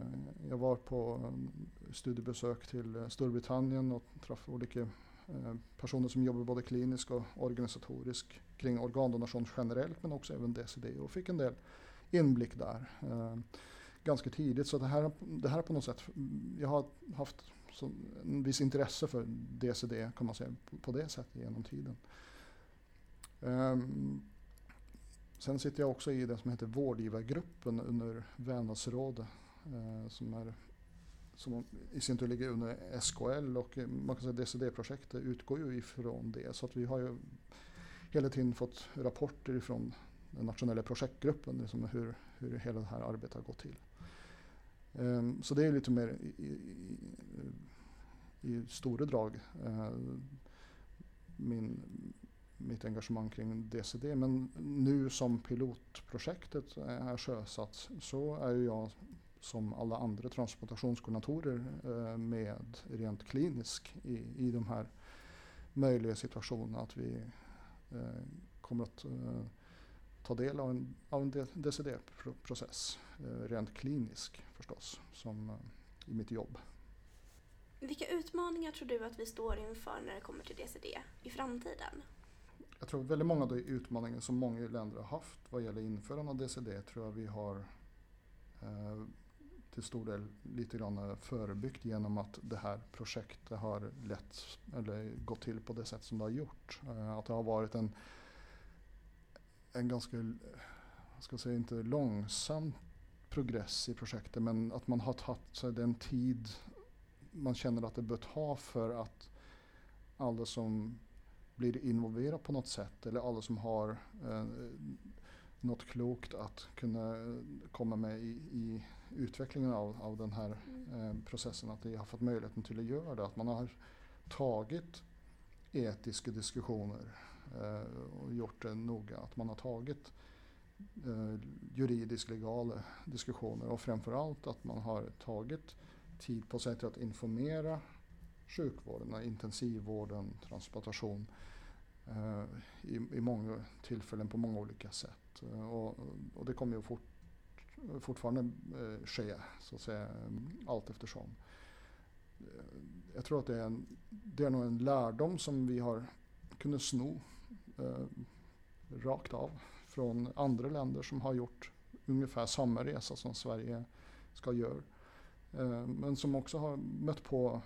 jag var på eh, studiebesök till eh, Storbritannien och träffade olika eh, personer som jobbar både kliniskt och organisatoriskt kring organdonation generellt men också även DCD och fick en del inblick där eh, ganska tidigt. Så det här, det här på något sätt, mm, jag har haft så en viss intresse för DCD kan man säga på det sättet genom tiden. Um, sen sitter jag också i det som heter vårdgivargruppen under Vännäsrådet uh, eh, som, är, som i sin tur ligger under SKL och man kan säga DCD-projektet utgår ju ifrån det så att vi har ju hela tiden fått rapporter ifrån den nationella projektgruppen liksom hur, hur hela det här arbetet har gått till. Um, så det är lite mer i, i, i stora drag uh, min, mitt engagemang kring DCD. Men nu som pilotprojektet är sjösatt så är ju jag som alla andra transplantationskoordinatorer uh, eh, med rent klinisk i, i de här möjliga situationerna att vi uh, kommer att ta del av en, av en DCD-process, eh, rent klinisk förstås, som eh, i mitt jobb. Vilka utmaningar tror du att vi står inför när det kommer till DCD i framtiden? Jag tror väldigt många av de utmaningar som många länder har haft vad gäller införande av DCD tror jag vi har eh, till stor del lite grann förebyggt genom att det här projektet har lett, eller gått till på det sätt som det har gjort. Eh, att det har varit en, en ganska, jag ska säga inte långsam progress i projektet men att man har tagit sig den tid man känner att det bör ta för att alla som blir involverade på något sätt eller alla som har eh, något klokt att kunna komma med i, i utvecklingen av, av den här mm. eh, processen. Att de har fått möjligheten till att göra det. Att man har tagit etiska diskussioner eh, Eh, och gjort det noga. Att man har tagit eh, juridisk legala diskussioner och framförallt att man har tagit tid på sig till att informera sjukvården, intensivvården, transplantation eh, i, i många tillfällen på många olika sätt. Och, och det kommer ju fort, fortfarande ske så att säga allt eftersom. Jag tror att det är, en, det är nog en lärdom som vi har kunnat sno Eh, rakt av från andra länder som har gjort ungefär samma resa som Sverige ska göra. Eh, men som också har mött på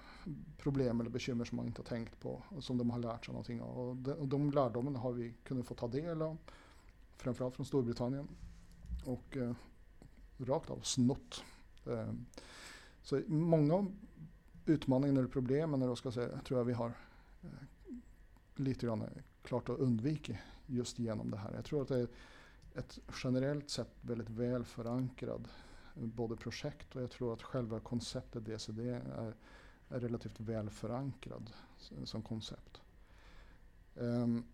problem eller bekymmer som man inte har tänkt på och som de har lärt sig någonting av. Och de, och de lärdomarna har vi kunnat få ta del av, framförallt från Storbritannien. Och eh, rakt av snott. Eh, så många utmaningar eller problem eller vad ska jag säga, tror jag vi har eh, lite grann klart att undvika just genom det här. Jag tror att det är ett generellt sett väldigt väl förankrad eh, både projekt och jag tror att själva konceptet DCD är, är relativt väl förankrad som koncept. Um,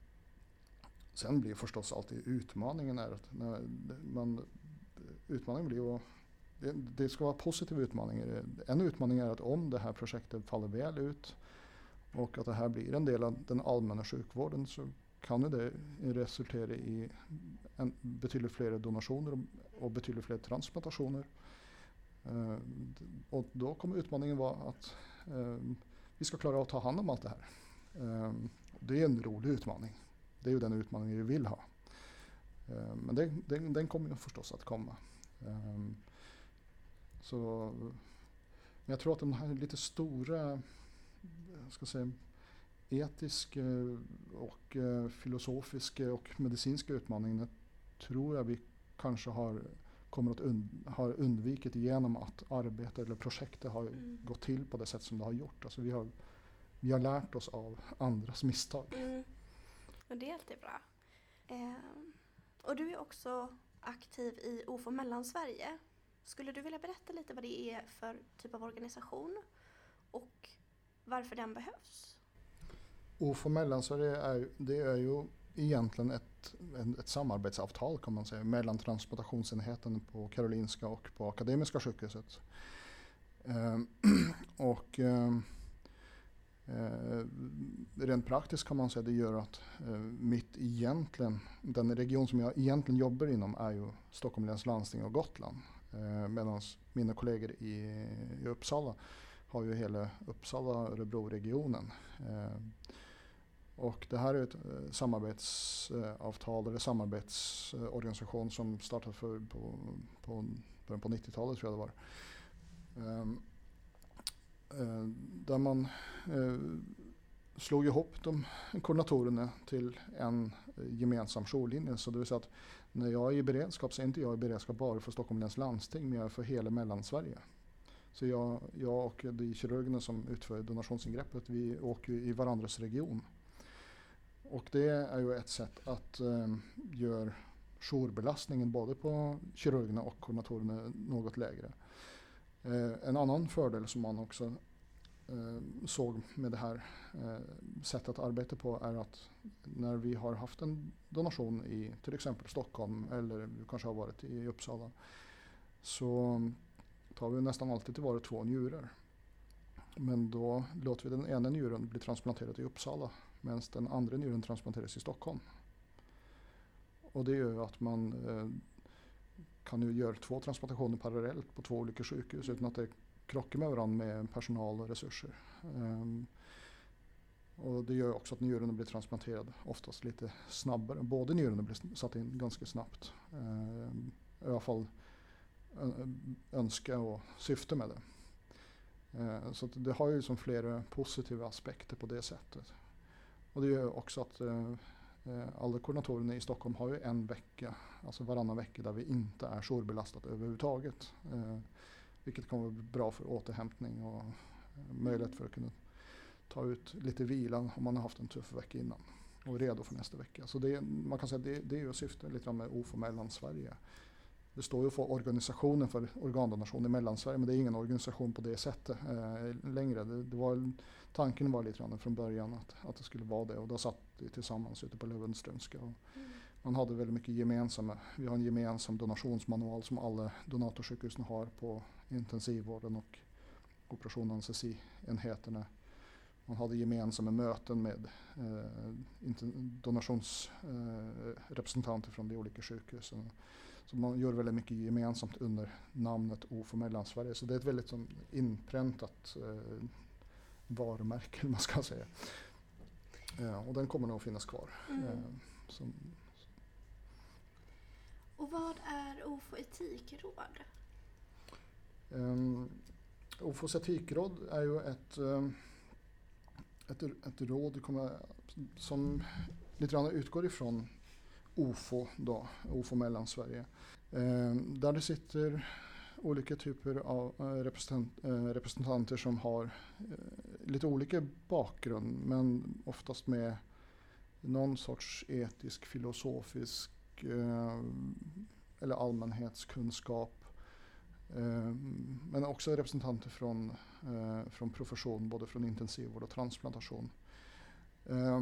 sen blir förstås alltid utmaningen är att när man, utmaningen blir att det, det ska vara positiva utmaningar. En utmaning är att om det här projektet faller väl ut och att det här blir en del av den allmänna sjukvården så kan det resultera i en, betydligt fler donationer och betydligt fler transplantationer. Uh, och då kommer utmaningen vara att uh, vi ska klara av att ta hand om allt det här. Uh, det är en rolig utmaning. Det är ju den utmaningen vi vill ha. men det, den, den kommer ju förstås att komma. så, men jag tror att de här lite stora ska säga, etiska och filosofiska och medicinska utmaningarna tror jag vi kanske har kommer att und har undvikit genom att arbetet eller projektet har mm. gått till på det sätt som det har gjort. Alltså vi, har, vi har lärt oss av andras misstag. Mm. Och det är alltid bra. Eh, och du är också aktiv i OFO Mellansverige. Skulle du vilja berätta lite vad det är för typ av organisation och varför den behövs? OFO Mellansverige är, det är ju egentligen ett, ett samarbetsavtal kan man säga mellan transplantationsenheten på Karolinska och på Akademiska sjukhuset. Eh, och eh, eh, rent praktiskt kan man säga det gör att eh, mitt egentligen, den region som jag egentligen jobbar inom är ju Stockholms läns landsting och Gotland. Eh, Medan mina kollegor i, i Uppsala har ju hela Uppsala-Örebro-regionen. Eh, och det här är ett eh, samarbetsavtal eller samarbetsorganisation som startade för på, på början på 90-talet tror jag det var. Ehm, eh, där man slog ihop de koordinatorerna till en gemensam jourlinje. Så det vill säga att när jag är i beredskap så är inte jag i beredskap bara för Stockholms läns landsting men jag är för hela Mellansverige. Så jag, jag och de kirurgerna som utför donationsingreppet vi åker i varandras region. Och det är ju ett sätt att eh, göra jourbelastningen både på kirurgerna och koordinatorerna något lägre. Eh, en annan fördel som man också eh, såg med det här eh, sättet att arbeta på är att när vi har haft en donation i till exempel Stockholm eller vi kanske har varit i Uppsala så tar vi nästan alltid tillvara två njurar. Men då låter vi den ena njuren bli transplanterad i Uppsala medan den andra njuren transplanteras i Stockholm. Och det gör att man eh, kan ju göra två transplantationer parallellt på två olika sjukhus utan att det krockar med varandra med personal och resurser. Um, och det gör också att njurarna blir transplanterade oftast lite snabbare. Båda njurarna blir satt in ganska snabbt. Um, I alla fall önska och syfte med det. Eh, så det har ju som flera positiva aspekter på det sättet. Och det gör också att eh, eh, alla koordinatorerna i Stockholm har ju en vecka, alltså varannan vecka där vi inte är jourbelastat överhuvudtaget. Vilket kommer bli bra för återhämtning och möjlighet för att kunna ta ut lite vila om man har haft en tuff vecka innan och är redo för nästa vecka. Så det, man kan säga att det, det är ju syftet lite med OFO Mellansverige. Det står ju för organisationen för organdonation i Mellansverige men det är ingen organisation på det sättet eh, längre. Det, det, var, tanken var lite grann från början att, att det skulle vara det och då satt vi tillsammans ute på Löwenströmska. Och mm. Man hade väldigt mycket gemensamma, vi har en gemensam donationsmanual som alla donatorsjukhusen har på intensivvården och operation anestesi-enheterna man hade gemensamma möten med eh, donationsrepresentanter eh, från de olika sjukhusen. Så man gör väldigt mycket gemensamt under namnet OFO Mellansverige. Så det är ett väldigt som, inpräntat eh, varumärke, man ska säga. Ja, och den kommer nog att finnas kvar. Mm. Eh, som, och vad är OFO etikråd? Um, OFOs etikråd är ju ett um, ett, ett råd kommer, som lite grann utgår ifrån OFO, då, OFO Mellansverige. Eh, där det sitter olika typer av eh, representant, eh, representanter som har eh, lite olika bakgrund men oftast med någon sorts etisk, filosofisk eh, eller allmänhetskunskap eh, men också representanter från, eh, från profession, både från intensivvård och transplantation. Eh,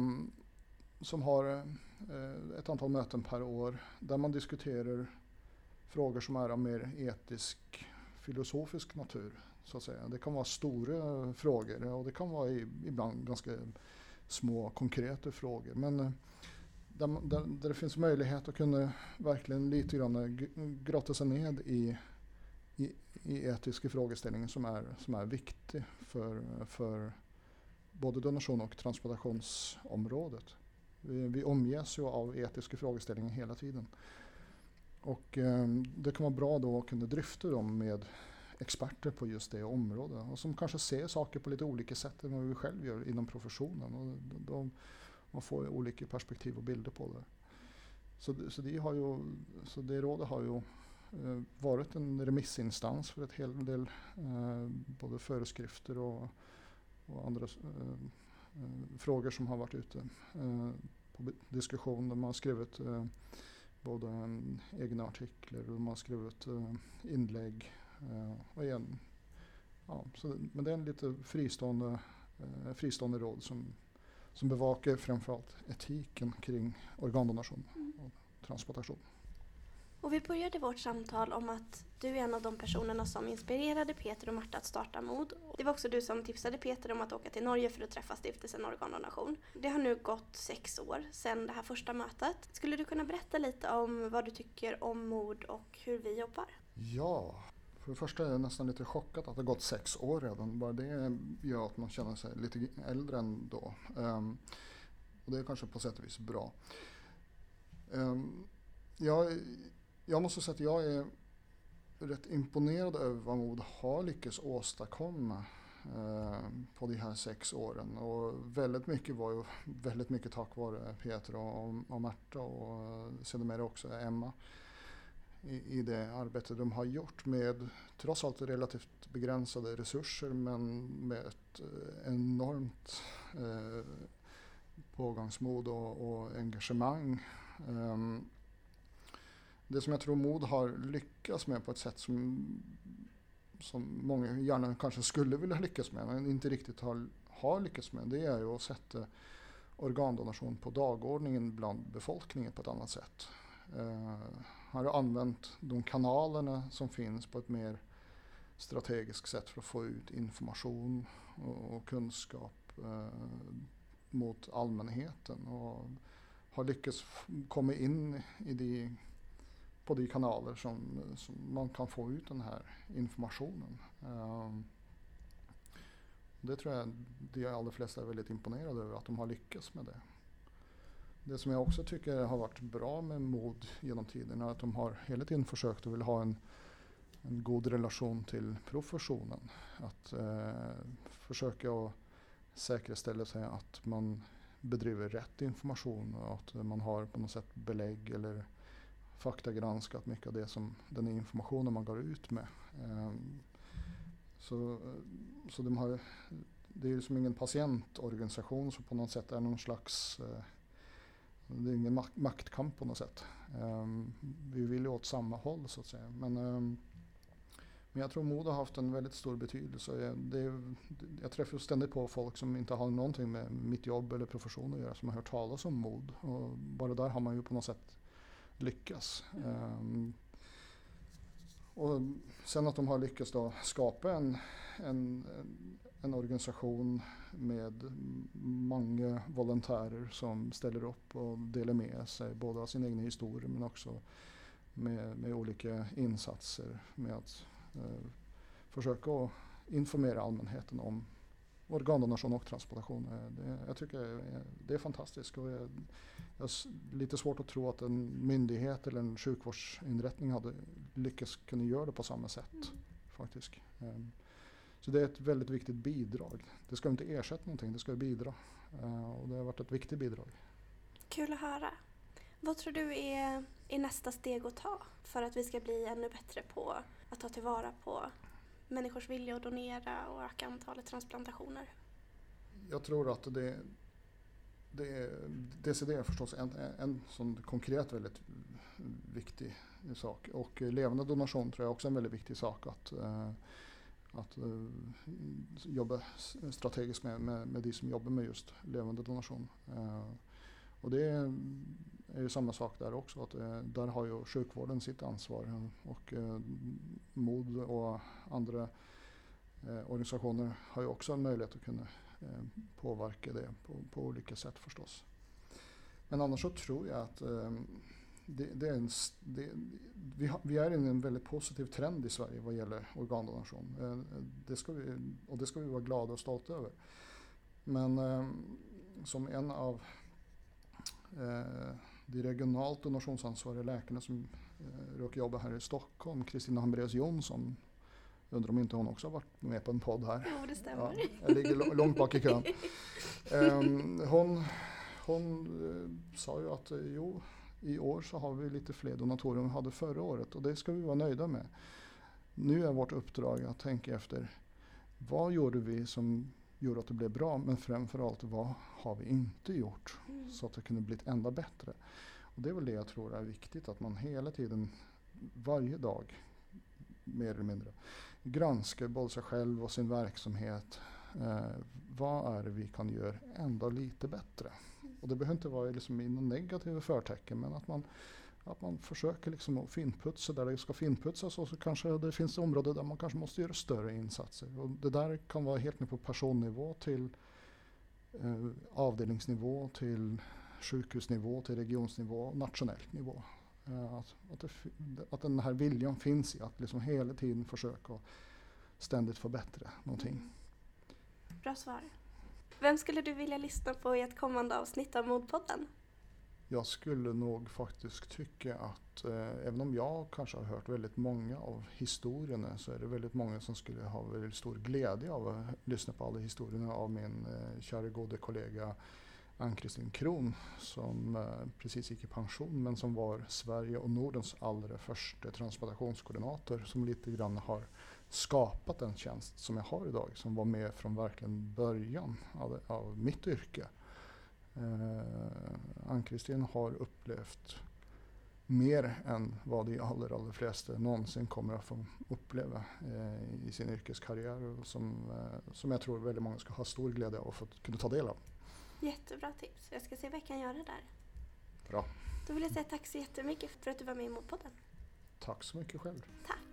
som har eh, Eh, ett antal möten per år där man diskuterar frågor som är av mer etisk, filosofisk natur. Så att säga. Det kan vara stora frågor och det kan vara ibland ganska små konkreta frågor. Men eh, där, där, där det finns möjlighet att kunna verkligen lite grann grotta sig ned i i, i etiska frågeställningar som är, som är viktig för, för både donation och transplantationsområdet. Vi, vi omges ju av etiska frågeställningar hela tiden. Och eh, det kan vara bra då att kunna dryfta dem med experter på just det området och som kanske ser saker på lite olika sätt än vad vi själv gör inom professionen. Och de, man får olika perspektiv och bilder på det. Så, så, det, har ju, så det rådet har ju Eh, varit en remissinstans för ett hel del eh, både föreskrifter och, och andra eh, frågor som har varit ute på diskussion. De har skrivit både egna artiklar och de har skrivit inlägg. och igen, ja, så, men det är en lite fristående, fristående råd som, som bevakar framförallt etiken kring organdonation och transplantation. Och vi började vårt samtal om att du är en av de personerna som inspirerade Peter och Marta att starta MOD. Det var också du som tipsade Peter om att åka till Norge för att träffa stiftelsen Organdonation. Det har nu gått sex år sedan det här första mötet. Skulle du kunna berätta lite om vad du tycker om MOD och hur vi jobbar? Ja, för det första är jag nästan lite chockad att det har gått sex år redan. Bara det gör att man känner sig lite äldre än då. Um, och det är kanske på sätt och vis bra. Um, jag jag måste säga att jag är rätt imponerad över vad MOD har lyckats åstadkomma eh, på de här sex åren. Och väldigt mycket var ju väldigt mycket tack vare Peter och, och Märta och eh, sedermera också Emma i, i det arbete de har gjort med trots allt relativt begränsade resurser men med ett eh, enormt eh, pågångsmod och, och engagemang. Um, det som jag tror MOD har lyckats med på ett sätt som, som många gärna kanske skulle vilja lyckas med men inte riktigt har, har lyckats med det är ju att sätta organdonation på dagordningen bland befolkningen på ett annat sätt. Eh, har använt de kanalerna som finns på ett mer strategiskt sätt för att få ut information och, och kunskap eh, mot allmänheten och har lyckats komma in i de på de kanaler som, som man kan få ut den här informationen. Um, det tror jag de allra flesta är väldigt imponerade över att de har lyckats med det. Det som jag också tycker har varit bra med MOD genom tiden är att de har hela tiden försökt och vill ha en en god relation till professionen. Att eh, försöka att säkerställa sig att man bedriver rätt information och att man har på något sätt belägg eller faktagranskat mycket av det som den informationen man går ut med. Ehm, så, så de har, det är ju som ingen patientorganisation som på något sätt är någon slags eh, det är ingen maktkamp på något sätt. Ehm, vi vill ju åt samma håll så att säga. Men, ehm, men jag tror mod har haft en väldigt stor betydelse. Jag, det, jag träffar ständigt på folk som inte har någonting med mitt jobb eller profession att göra som har hört talas om mod. Och bara där har man ju på något sätt lyckas. Um, och sen att de har lyckats då skapa en, en, en organisation med många volontärer som ställer upp och delar med sig både av sin egen historia men också med, med olika insatser med att eh, försöka informera allmänheten om organdonation och transplantation. Det, jag tycker det är fantastiskt. Och jag, jag har lite svårt att tro att en myndighet eller en sjukvårdsinrättning hade lyckats kunna göra det på samma sätt. Mm. faktiskt. Ehm, så det är ett väldigt viktigt bidrag. Det ska inte ersätta någonting, det ska bidra. Ehm, och det har varit ett viktigt bidrag. Kul att höra. Vad tror du är, är nästa steg att ta för att vi ska bli ännu bättre på att ta tillvara på människors vilja att donera och öka antalet transplantationer? Jag tror att det, det DCD är förstås en, en sån konkret väldigt viktig sak. Och levande donation tror jag också är en väldigt viktig sak att, eh, att eh, jobba strategiskt med, med, med de som jobbar med just levande donation. Eh, och det är, ju samma sak där också. Att, eh, där har ju sjukvården sitt ansvar eh, och eh, MOD och andra organisationer har ju också en möjlighet att kunna påverka det på, på olika sätt förstås. Men annars så tror jag att ehm, det, det är en, det, vi, har, vi, är i en väldigt positiv trend i Sverige vad gäller organdonation. Eh, det ska vi, och det ska vi vara glada och stolta över. Men eh, som en av eh, de regionalt donationsansvariga läkarna som eh, råkar jobba här i Stockholm, Kristina Hambraeus Jonsson, undrar om inte hon också har varit med på en podd här. Jo, det stämmer. Ja, jag ligger långt bak i kön. Um, hon hon uh, sa ju att uh, jo, i år så har vi lite fler donatorer än vi hade förra året och det ska vi vara nöjda med. Nu är vårt uppdrag att tänka efter vad gjorde vi som gjorde att det blev bra men framförallt vad har vi inte gjort mm. så att det kunde blivit ända bättre. Och det är väl det jag tror är viktigt att man hela tiden varje dag mer eller mindre granskar både sig själv och sin verksamhet. Eh, vad är det vi kan göra ända lite bättre? Och det behöver inte vara liksom i någon negativa förtecken men att man, att man försöker liksom att finputsa där det ska finputsas och så kanske det finns områden där man kanske måste göra större insatser. Och det där kan vara helt ner på personnivå till eh, avdelningsnivå till sjukhusnivå till regionsnivå nationellt nivå. Eh, att, att, det, att den här viljan finns i att liksom hela tiden försöka ständigt förbättra någonting. Bra svar. Vem skulle du vilja lyssna på i ett kommande avsnitt av Modpodden? Jag skulle nog faktiskt tycka att eh, även om jag kanske har hört väldigt många av historierna så är det väldigt många som skulle ha väldigt stor glädje av att lyssna på alla historierna av min eh, kära gode kollega Ann-Kristin Kron som eh, precis gick i pension men som var Sverige och Nordens allra första transplantationskoordinator som lite grann har skapat den tjänst som jag har idag, som var med från verkligen början av, av mitt yrke. Eh, Ann-Kristin har upplevt mer än vad de allra, allra flesta någonsin kommer att få uppleva eh, i sin yrkeskarriär och som, eh, som jag tror väldigt många ska ha stor glädje av att kunna ta del av. Jättebra tips. Jag ska se vad jag kan göra där. Bra. Då vill jag säga tack så jättemycket för att du var med i Mordpodden. Tack så mycket själv. Tack.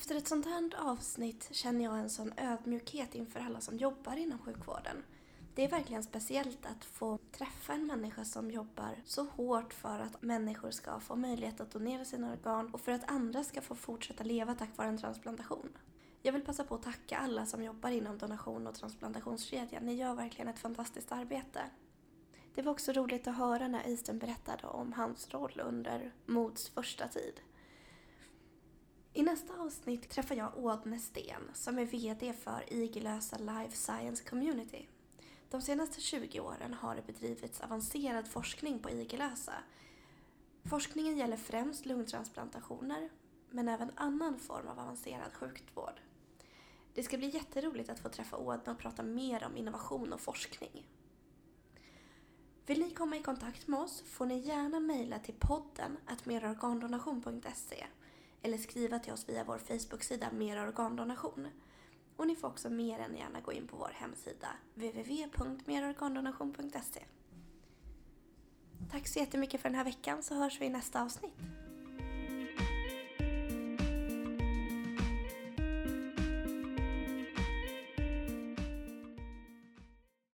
Efter ett sånt här avsnitt känner jag en sån ödmjukhet inför alla som jobbar inom sjukvården. Det är verkligen speciellt att få träffa en människa som jobbar så hårt för att människor ska få möjlighet att donera sina organ och för att andra ska få fortsätta leva tack vare en transplantation. Jag vill passa på att tacka alla som jobbar inom donation och transplantationskedjan. Ni gör verkligen ett fantastiskt arbete. Det var också roligt att höra när Öystein berättade om hans roll under Mods första tid. I nästa avsnitt träffar jag Ådne Sten som är VD för Igelösa Life Science Community. De senaste 20 åren har det bedrivits avancerad forskning på Igelösa. Forskningen gäller främst lungtransplantationer men även annan form av avancerad sjukvård. Det ska bli jätteroligt att få träffa Ådne och prata mer om innovation och forskning. Vill ni komma i kontakt med oss får ni gärna mejla till podden merorgandonation.se eller skriva till oss via vår Facebook-sida Mer organdonation. Och ni får också mer än gärna gå in på vår hemsida www.merorgandonation.se Tack så jättemycket för den här veckan så hörs vi i nästa avsnitt.